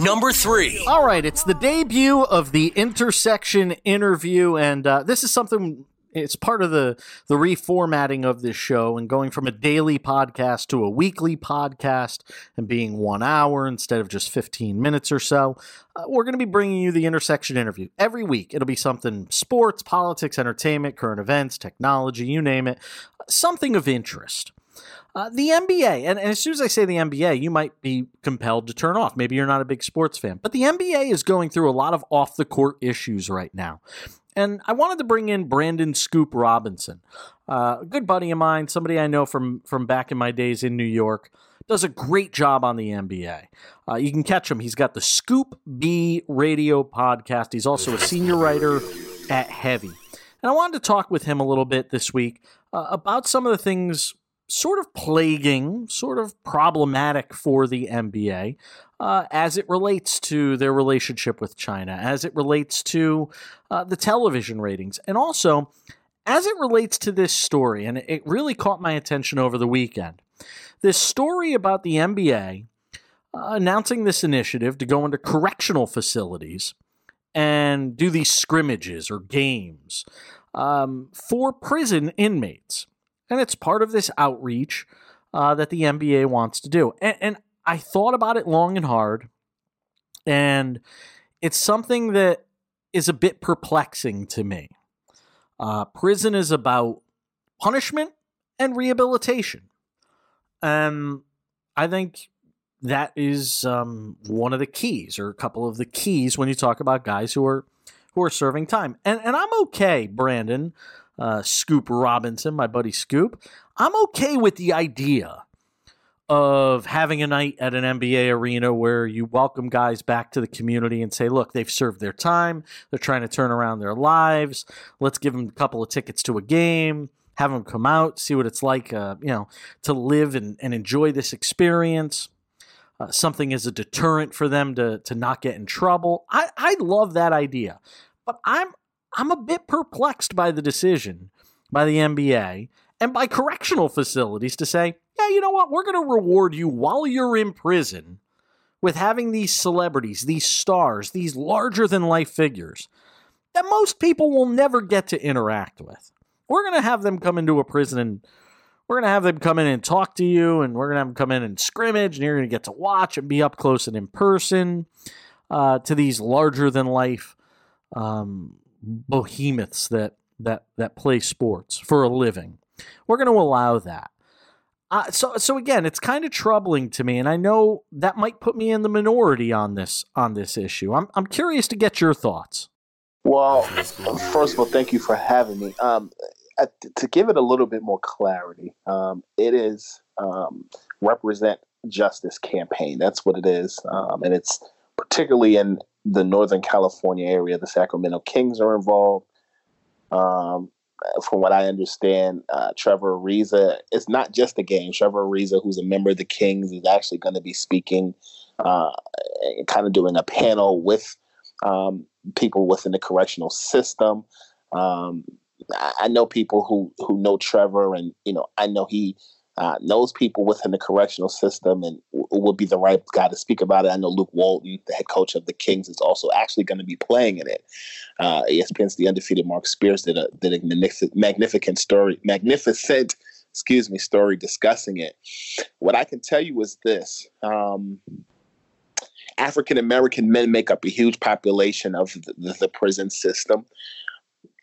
Number three. All right, it's the debut of the intersection interview, and uh, this is something. It's part of the the reformatting of this show and going from a daily podcast to a weekly podcast and being one hour instead of just fifteen minutes or so. Uh, we're going to be bringing you the intersection interview every week. It'll be something sports, politics, entertainment, current events, technology, you name it, something of interest. Uh, the NBA, and, and, as soon as I say the NBA, you might be compelled to turn off. Maybe you're not a big sports fan, but the NBA is going through a lot of off the court issues right now. And I wanted to bring in Brandon Scoop Robinson, uh, a good buddy of mine, somebody I know from from back in my days in New York. Does a great job on the NBA. Uh, you can catch him. He's got the Scoop B Radio podcast. He's also a senior writer at Heavy. And I wanted to talk with him a little bit this week uh, about some of the things sort of plaguing, sort of problematic for the NBA uh, as it relates to their relationship with China, as it relates to uh, the television ratings, and also as it relates to this story. And it really caught my attention over the weekend. This story about the NBA uh, announcing this initiative to go into correctional facilities and do these scrimmages or games um, for prison inmates and it's part of this outreach uh, that the NBA wants to do. And, and I thought about it long and hard, and it's something that is a bit perplexing to me. Uh, prison is about punishment and rehabilitation. And I think that is um, one of the keys, or a couple of the keys, when you talk about guys who are who are serving time. And and I'm okay, Brandon, uh, Scoop Robinson, my buddy Scoop. I'm okay with the idea of having a night at an NBA arena where you welcome guys back to the community and say, look, they've served their time. They're trying to turn around their lives. Let's give them a couple of tickets to a game, have them come out, see what it's like, uh, you know, to live and, and enjoy this experience. Uh, something as a deterrent for them to, to not get in trouble. I, I love that idea. But I'm I'm a bit perplexed by the decision by the NBA and by correctional facilities to say, yeah, you know what? We're going to reward you while you're in prison with having these celebrities, these stars, these larger than life figures that most people will never get to interact with. We're going to have them come into a prison and we're going to have them come in and talk to you, and we're going to have them come in and scrimmage, and you're going to get to watch and be up close and in person uh, to these larger than life um, behemoths that that that play sports for a living. We're going to allow that. Uh, so so again, it's kind of troubling to me, and I know that might put me in the minority on this on this issue. I'm I'm curious to get your thoughts. Well, first of all, thank you for having me. Um, to give it a little bit more clarity, um, it is um, represent justice campaign. That's what it is, um, and it's particularly in the Northern California area. The Sacramento Kings are involved. Um, from what I understand, uh, Trevor Ariza, it's not just a game. Trevor Ariza, who's a member of the Kings, is actually going to be speaking, uh, kind of doing a panel with um, people within the correctional system. Um, I, I know people who who know Trevor, and you know, I know he uh, knows people within the correctional system and w- would be the right guy to speak about it. I know Luke Walton, the head coach of the Kings, is also actually going to be playing in it. Uh, ESPN's The Undefeated Marc Spears did a did a magnificent, story, magnificent, excuse me, story discussing it. What I can tell you is this. Um, African American men make up a huge population of the, the prison system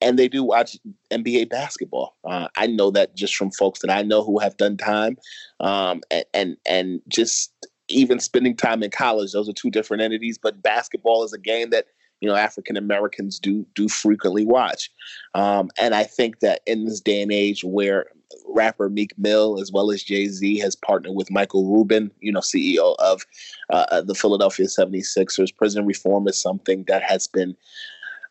and they do watch NBA basketball. Uh, I know that just from folks that I know who have done time, um, and, and and just even spending time in college. Those are two different entities, but basketball is a game that you know African Americans do do frequently watch, um, and I think that in this day and age where rapper Meek Mill as well as Jay Z has partnered with Michael Rubin, you know, CEO of uh, the Philadelphia 76ers. Prison reform is something that has been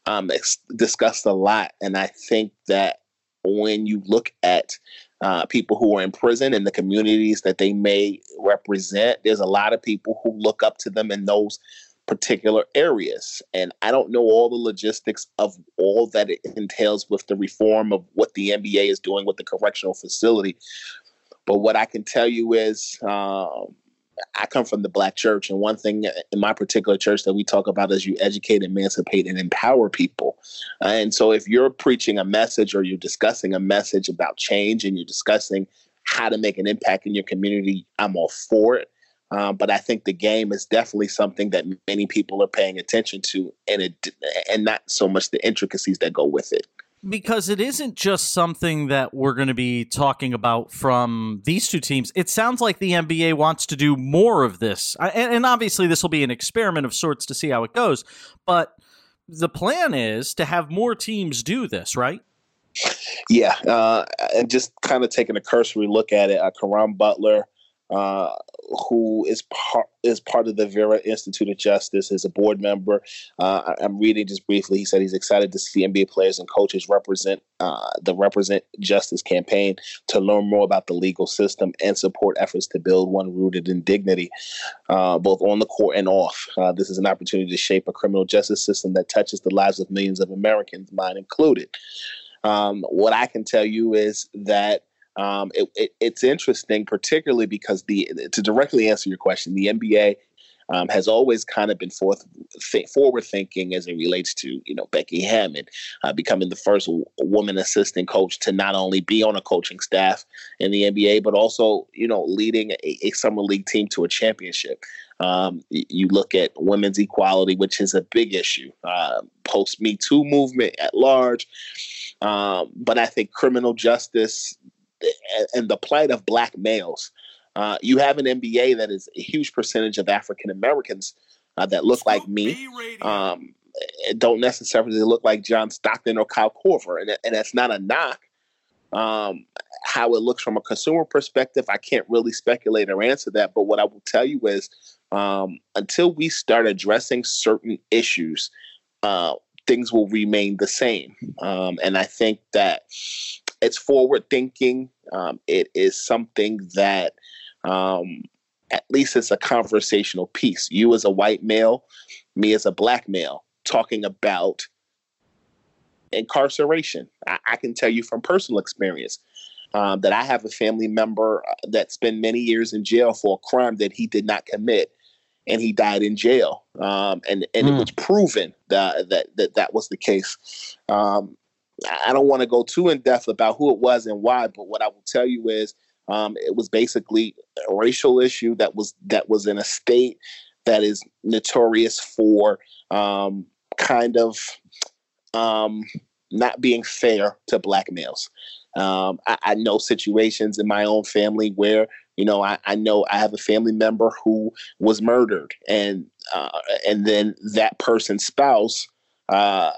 um, discussed a lot. And I think that when you look at uh, people who are in prison and the communities that they may represent, there's a lot of people who look up to them in those particular areas. And I don't know all the logistics of all that it entails with the reform of what the NBA is doing with the correctional facility. But what I can tell you is um, I come from the black church, and one thing in my particular church that we talk about is you educate, emancipate, and empower people. Uh, and so, if you're preaching a message or you're discussing a message about change and you're discussing how to make an impact in your community, I'm all for it. Uh, but I think the game is definitely something that many people are paying attention to, and it and not so much the intricacies that go with it because it isn't just something that we're going to be talking about from these two teams. It sounds like the NBA wants to do more of this. And, obviously, this will be an experiment of sorts to see how it goes. But the plan is to have more teams do this, right? Yeah. Uh, and just kind of taking a cursory look at it, uh, Caron Butler uh, who is part is part of the Vera Institute of Justice, is a board member. Uh, I'm reading just briefly. He said he's excited to see NBA players and coaches represent uh, the Represent Justice campaign to learn more about the legal system and support efforts to build one rooted in dignity, uh, both on the court and off. Uh, this is an opportunity to shape a criminal justice system that touches the lives of millions of Americans, mine included. Um, what I can tell you is that um, it, it, it's interesting, particularly because the to directly answer your question, the NBA um, has always kind of been forth, th- forward thinking as it relates to you know Becky Hammon uh, becoming the first w- woman assistant coach to not only be on a coaching staff in the NBA but also you know leading a, a summer league team to a championship. Um, you look at women's equality, which is a big issue uh, post Me Too movement at large. Um, but I think criminal justice and the plight of black males. Uh, you have an NBA that is a huge percentage of African Americans uh, that look like me. Um, don't necessarily look like John Stockton or Kyle Korver, and, and that's not a knock. Um, how it looks from a consumer perspective, I can't really speculate or answer that. But what I will tell you is, um, until we start addressing certain issues, uh, things will remain the same. Um, and I think that it's forward thinking. Um, it is something that um, at least it's a conversational piece. You as a white male, me as a black male, talking about incarceration. I, I can tell you from personal experience. Um, that I have a family member uh, that spent many years in jail for a crime that he did not commit, and he died in jail. Um, and and mm. it hmm. was proven that, that that that was the case. Um, I don't want to go too in depth about who it was and why, but what I will tell you is um, it was basically a racial issue that was that was in a state that is notorious for um, kind of um, not being fair to black males. Um, I, I, know situations in my own family where you know I, I, know I have a family member who was murdered, and uh, and then that person's spouse uh,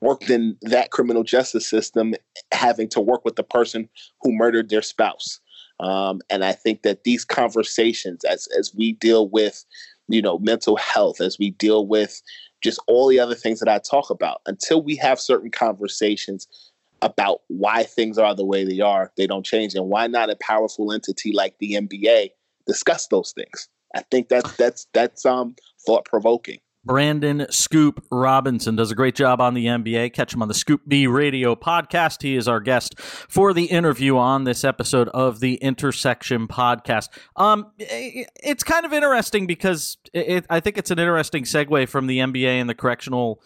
worked in that criminal justice system having to work with the person who murdered their spouse. Um, and I think that these conversations, as as we deal with, you know, mental health, as we deal with just all the other things that I talk about, until we have certain conversations, about why things are the way they are, they don't change. And why not a powerful entity like the NBA discuss those things? I think that's that's that's um thought provoking. Brandon Scoop Robinson does a great job on the NBA. Catch him on the Scoop B Radio podcast. He is our guest for the interview on this episode of the Intersection podcast. Um, it's kind of interesting because it, I think it's an interesting segue from the NBA and the correctional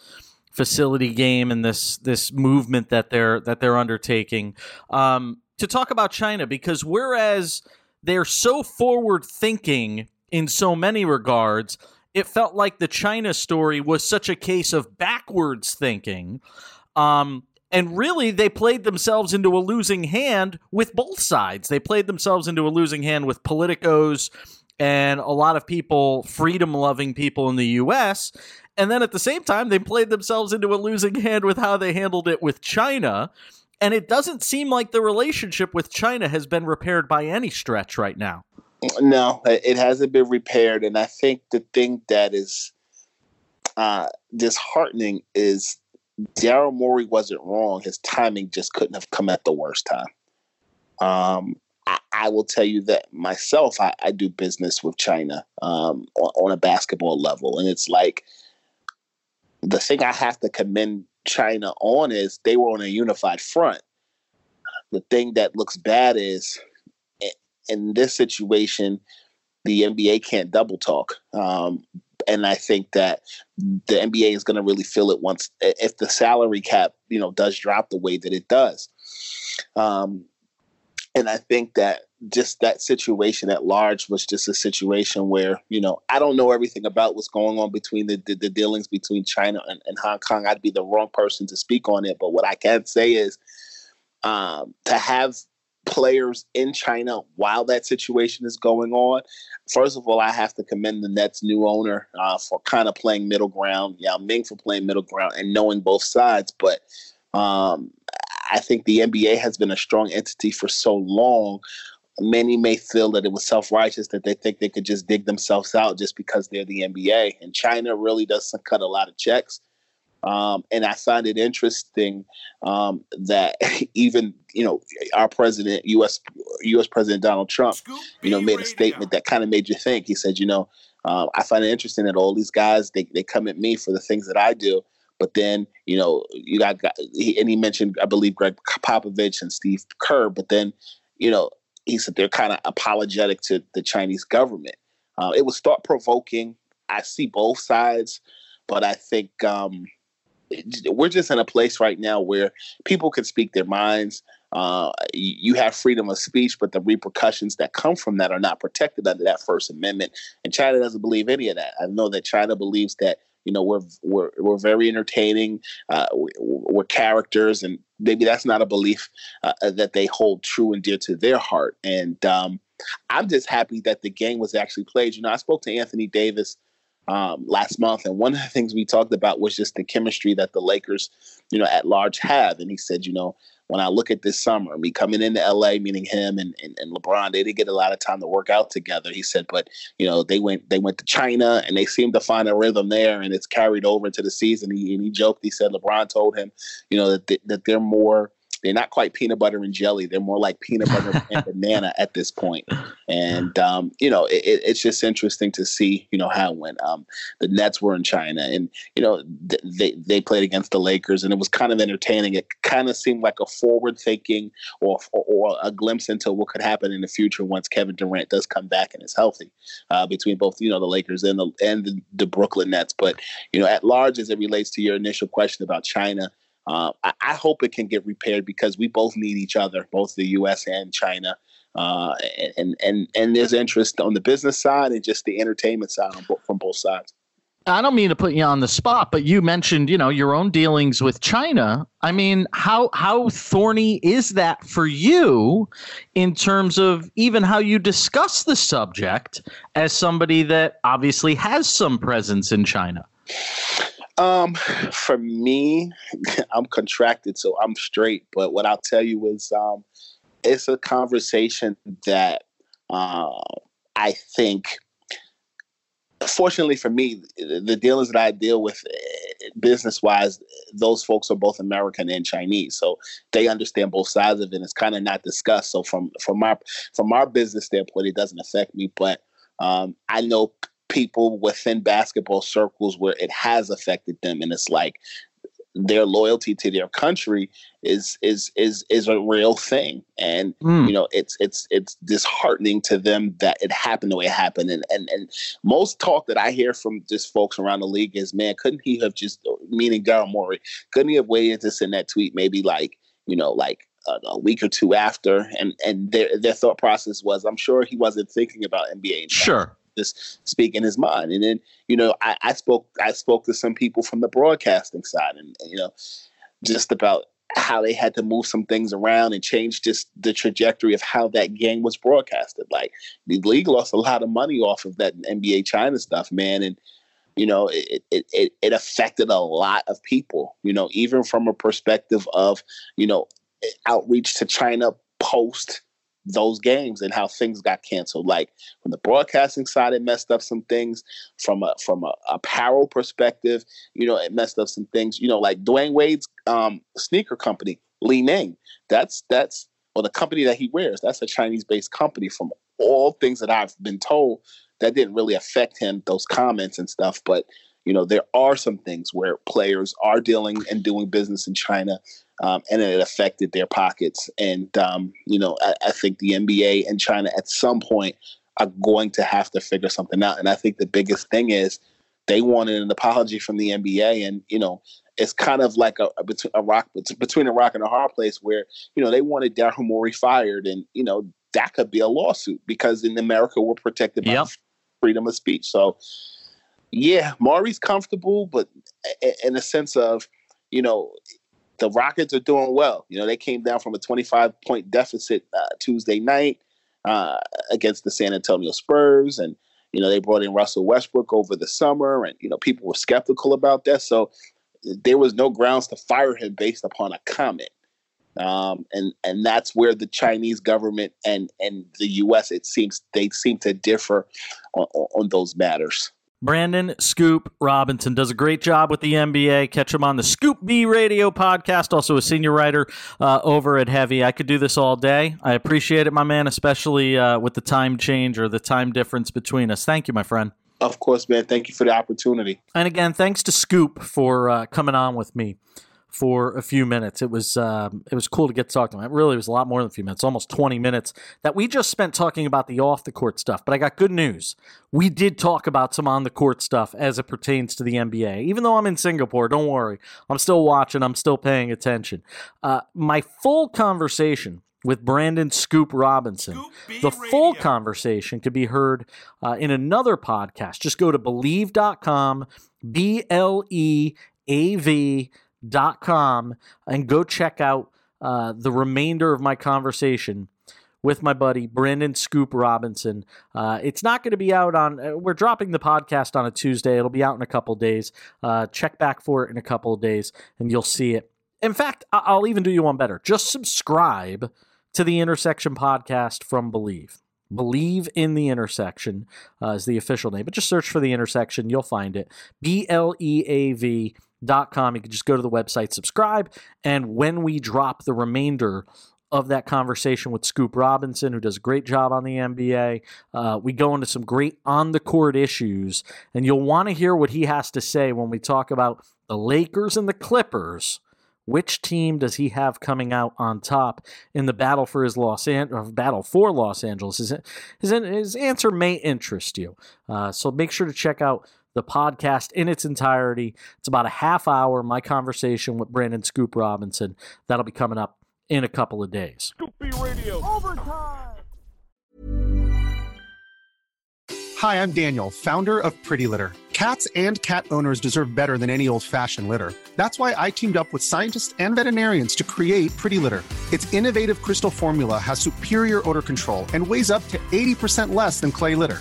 facility game and this this movement that they're that they're undertaking um, to talk about China because whereas they're so forward thinking in so many regards it felt like the China story was such a case of backwards thinking. Um, and really, they played themselves into a losing hand with both sides. They played themselves into a losing hand with politicos and a lot of people, freedom loving people in the U.S. And then at the same time, they played themselves into a losing hand with how they handled it with China. And it doesn't seem like the relationship with China has been repaired by any stretch right now. No, it hasn't been repaired, and I think the thing that is uh, disheartening is Daryl Morey wasn't wrong. His timing just couldn't have come at the worst time. Um, I, I, will tell you that myself, I, I do business with China um, on, on a basketball level, and it's like the thing I have to commend China on is they were on a unified front. The thing that looks bad is in this situation, the NBA can't double talk. Um, and I think that the NBA is going to really feel it once if the salary cap, you know, does drop the way that it does. Um, and I think that just that situation at large was just a situation where you know I don't know everything about what's going on between the the, the dealings between China and, and, Hong Kong. I'd be the wrong person to speak on it, but what I can say is um, to have players in China while that situation is going on. First of all, I have to commend the Nets' new owner uh, for kind of playing middle ground. Yao Ming for playing middle ground and knowing both sides. But um, I think the NBA has been a strong entity for so long. Many may feel that it was self righteous that they think they could just dig themselves out just because they're the NBA. And China really doesn't cut a lot of checks. Um, and I find it interesting um, that even you know our president, U.S. U.S. President Donald Trump, you know, made a statement that kind of made you think. He said, you know, uh, I find it interesting that all these guys they they come at me for the things that I do, but then you know you got, got he, and he mentioned I believe Gregg Popovich and Steve Kerr, but then you know he said they're kind of apologetic to the Chinese government. Uh, it was thought provoking. I see both sides, but I think. Um, we're just in a place right now where people can speak their minds. Uh, you have freedom of speech, but the repercussions that come from that are not protected under that First Amendment. And China doesn't believe any of that. I know that China believes that you know we're we're we're very entertaining, uh, we're characters, and maybe that's not a belief uh, that they hold true and dear to their heart. And um, I'm just happy that the game was actually played. You know, I spoke to Anthony Davis um, last month, and one of the things we talked about was just the chemistry that the Lakers, you know, at large have. And he said, you know, when I look at this summer, me coming into LA, meeting him and, and, and, LeBron, they didn't get a lot of time to work out together. He said, but you know, they went they went to China and they seemed to find a rhythm there, and it's carried over into the season. He, and he joked, he said, LeBron told him, you know, that they, that they're more they're not quite peanut butter and jelly. They're more like peanut butter and banana at this point. And um, you know, it, it's just interesting to see, you know, how when um, the Nets were in China, and you know, th- they they played against the Lakers, and it was kind of entertaining. It kind of seemed like a forward thinking or, or, or a glimpse into what could happen in the future once Kevin Durant does come back and is healthy, uh, between both you know the Lakers and the and the, the Brooklyn Nets. But you know, at large, as it relates to your initial question about China. Uh, I, I, hope it can get repaired because we both need each other, both the U.S. and China. Uh, and and and there's interest on the business side and just the entertainment side on, from both sides. I don't mean to put you on the spot, but you mentioned, you know, your own dealings with China. I mean, how how thorny is that for you in terms of even how you discuss the subject as somebody that obviously has some presence in China? Um, for me, I'm contracted, so I'm straight. But what I'll tell you is, um, it's a conversation that uh, I think. Fortunately for me, the dealers that I deal with, business wise, those folks are both American and Chinese, so they understand both sides of it. It's kind of not discussed. So from from our from our business standpoint, it doesn't affect me. But um, I know people within basketball circles where it has affected them, and it's like their loyalty to their country is is is is a real thing. And mm. you know it's it's it's disheartening to them that it happened the way it happened. And and and most talk that i hear from just folks around the league is man couldn't he have just meaning Daryl Morey couldn't he have waited to send that tweet maybe like you know like a, a week or two after? And and their their thought process was i'm sure he wasn't thinking about nba sure just speak in his mind. And then, you know, I, I spoke I spoke to some people from the broadcasting side and, you know, just about how they had to move some things around and change just the trajectory of how that game was broadcasted. Like the league lost a lot of money off of that NBA China stuff, man. And you know, it, it, it, it affected a lot of people, you know, even from a perspective of, you know, outreach to China post those games and how things got canceled. Like from the broadcasting side, it messed up some things. From a from a apparel perspective, you know, it messed up some things. You know, like Dwyane Wade's um, sneaker company, Li Ning. That's that's or the company that he wears. That's a Chinese based company. From all things that I've been told, that didn't really affect him. Those comments and stuff, but you know, there are some things where players are dealing and doing business in China um, and it affected their pockets. And um, you know, I, I, think the NBA and China at some point are going to have to figure something out. And I think the biggest thing is they wanted an apology from the NBA, and you know, it's kind of like a, a, a rock between a rock and a hard place where you know they wanted Daryl Morey fired, and you know that could be a lawsuit because in America we're protected by yep. freedom of speech. So. Yeah, Morey's comfortable, but in a sense of, you know, the Rockets are doing well. You know, they came down from a 25 point deficit uh, Tuesday night uh, against the San Antonio Spurs, and you know they brought in Russell Westbrook over the summer, and you know people were skeptical about that. So there was no grounds to fire him based upon a comment. Um, and and that's where the Chinese government and and the U.S. it seems they seem to differ on, on those matters. Brandon Scoop Robinson does a great job with the NBA. Catch him on the Scoop B Radio podcast, also a senior writer uh, over at Heavy. I could do this all day. I appreciate it, my man, especially uh, with the time change or the time difference between us. Thank you, my friend. Of course, man. Thank you for the opportunity. And again, thanks to Scoop for uh, coming on with me for a few minutes. It was um, it was cool to get to talk to him. It really was a lot more than a few minutes, almost 20 minutes that we just spent talking about the off the court stuff. But I got good news. We did talk about some on the court stuff as it pertains to the NBA. Even though I'm in Singapore, don't worry. I'm still watching, I'm still paying attention. Uh, my full conversation with Brandon Scoop Robinson. Scoop the full conversation could be heard uh, in another podcast. Just go to bleav.com, B L E A V dot com and go check out uh, the remainder of my conversation with my buddy Brandon Scoop Robinson. Uh, it's not going to be out on. Uh, we're dropping the podcast on a Tuesday. It'll be out in a couple days. Uh, check back for it in a couple of days, and you'll see it. In fact, I- I'll even do you one better. Just subscribe to the Intersection podcast from Bleav. Bleav in the Intersection uh, is the official name, but just search for the Intersection. You'll find it. B L E A V com. You can just go to the website, subscribe, and when we drop the remainder of that conversation with Scoop Robinson, who does a great job on the NBA. Uh, we go into some great on the court issues, and you'll want to hear what he has to say when we talk about the Lakers and the Clippers. Which team does he have coming out on top in the battle for his Los An- battle for Los Angeles? His, his, his answer may interest you, uh, so make sure to check out the podcast in its entirety. It's about a half hour, my conversation with Brandon Scoop Robinson. That'll be coming up in a couple of days. Scoop B Radio. Overtime. Hi, I'm Daniel, founder of Pretty Litter. Cats and cat owners deserve better than any old fashioned litter. That's why I teamed up with scientists and veterinarians to create Pretty Litter. Its innovative crystal formula has superior odor control and weighs up to 80% less than clay litter.